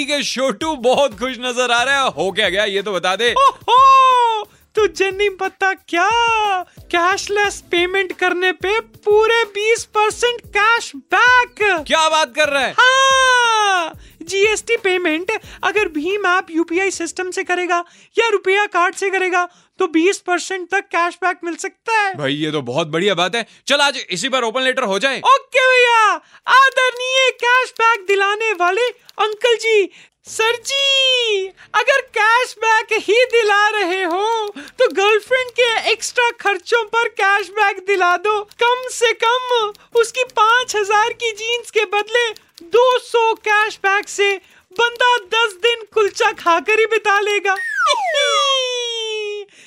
सतवारी के छोटू बहुत खुश नज़र आ रहा है। हो क्या गया? ये तो बता दे। तुझे नहीं पता क्या? कैशलेस पेमेंट करने पे पूरे 20 परसेंट कैश बैक क्या बात कर रहा है? हाँ! जीएसटी पेमेंट अगर भीम ऐप यूपीआई सिस्टम से करेगा या रुपया कार्ड से करेगा तो 20 परसेंट तक कैशबैक मिल सकता है। भाई ये तो बहुत बढ़िया बात है। चल आज इसी पर ओपन लेटर हो जाए। ओके भैया! आदरणीय कैशबैक दिलाने वाले अंकल जी, सर जी, अगर कैशबैक ही दिला रहे हो तो गर्लफ्रेंड के एक्स्ट्रा खर्चों पर कैशबैक दिला दो। कम से कम उसकी पाँच हज़ार की जीन्स के बदले 200 कैशबैक से बंदा दस दिन कुलचा खाकर ही बिता लेगा।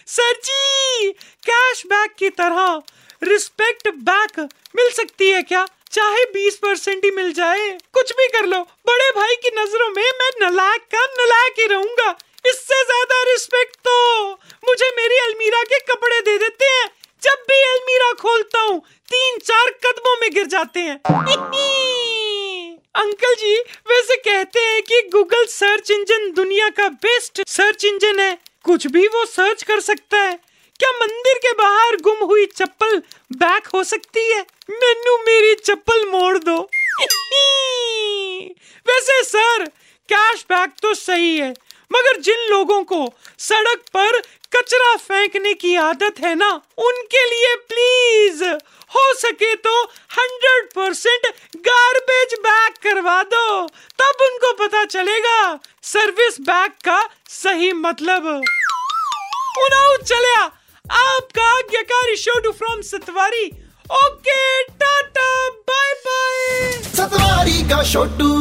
सर जी कैशबैक की तरह रिस्पेक्ट बैक मिल सकती है क्या? चाहे 20 परसेंट ही मिल जाए, कुछ भी कर लो। बड़े भाई की नज़रों में मैं नलायक का नलायक ही रहूँगा। इससे ज़्यादा रिस्पेक्ट तो मुझे मेरी अलमीरा के कपड़े दे देते हैं। जब भी अलमीरा खोलता हूँ तीन चार कदमों में गिर जाते हैं। अंकल जी, वैसे कहते हैं कि गूगल सर्च इंजन दुनिया का बेस्ट सर्च इंजन है। कुछ भी वो सर्च कर सकता है। क्या मंदिर के बाहर गुम हुई चप्पल बैक हो सकती है? मेनू मेरी चप्पल मोड़ दो। वैसे, सर कैश बैक तो सही है, मगर जिन लोगों को सड़क पर कचरा फेंकने की आदत है ना, उनके लिए प्लीज़ हो सके तो हंड्रेड परसेंट गार्बेज बैग करवा दो, तब उनको पता चलेगा सर्विस बैग का सही मतलब। उनाऊ चलिया आपका आज्ञाकारी शोडू from Satwari. Okay tata bye bye Satwari का छोटू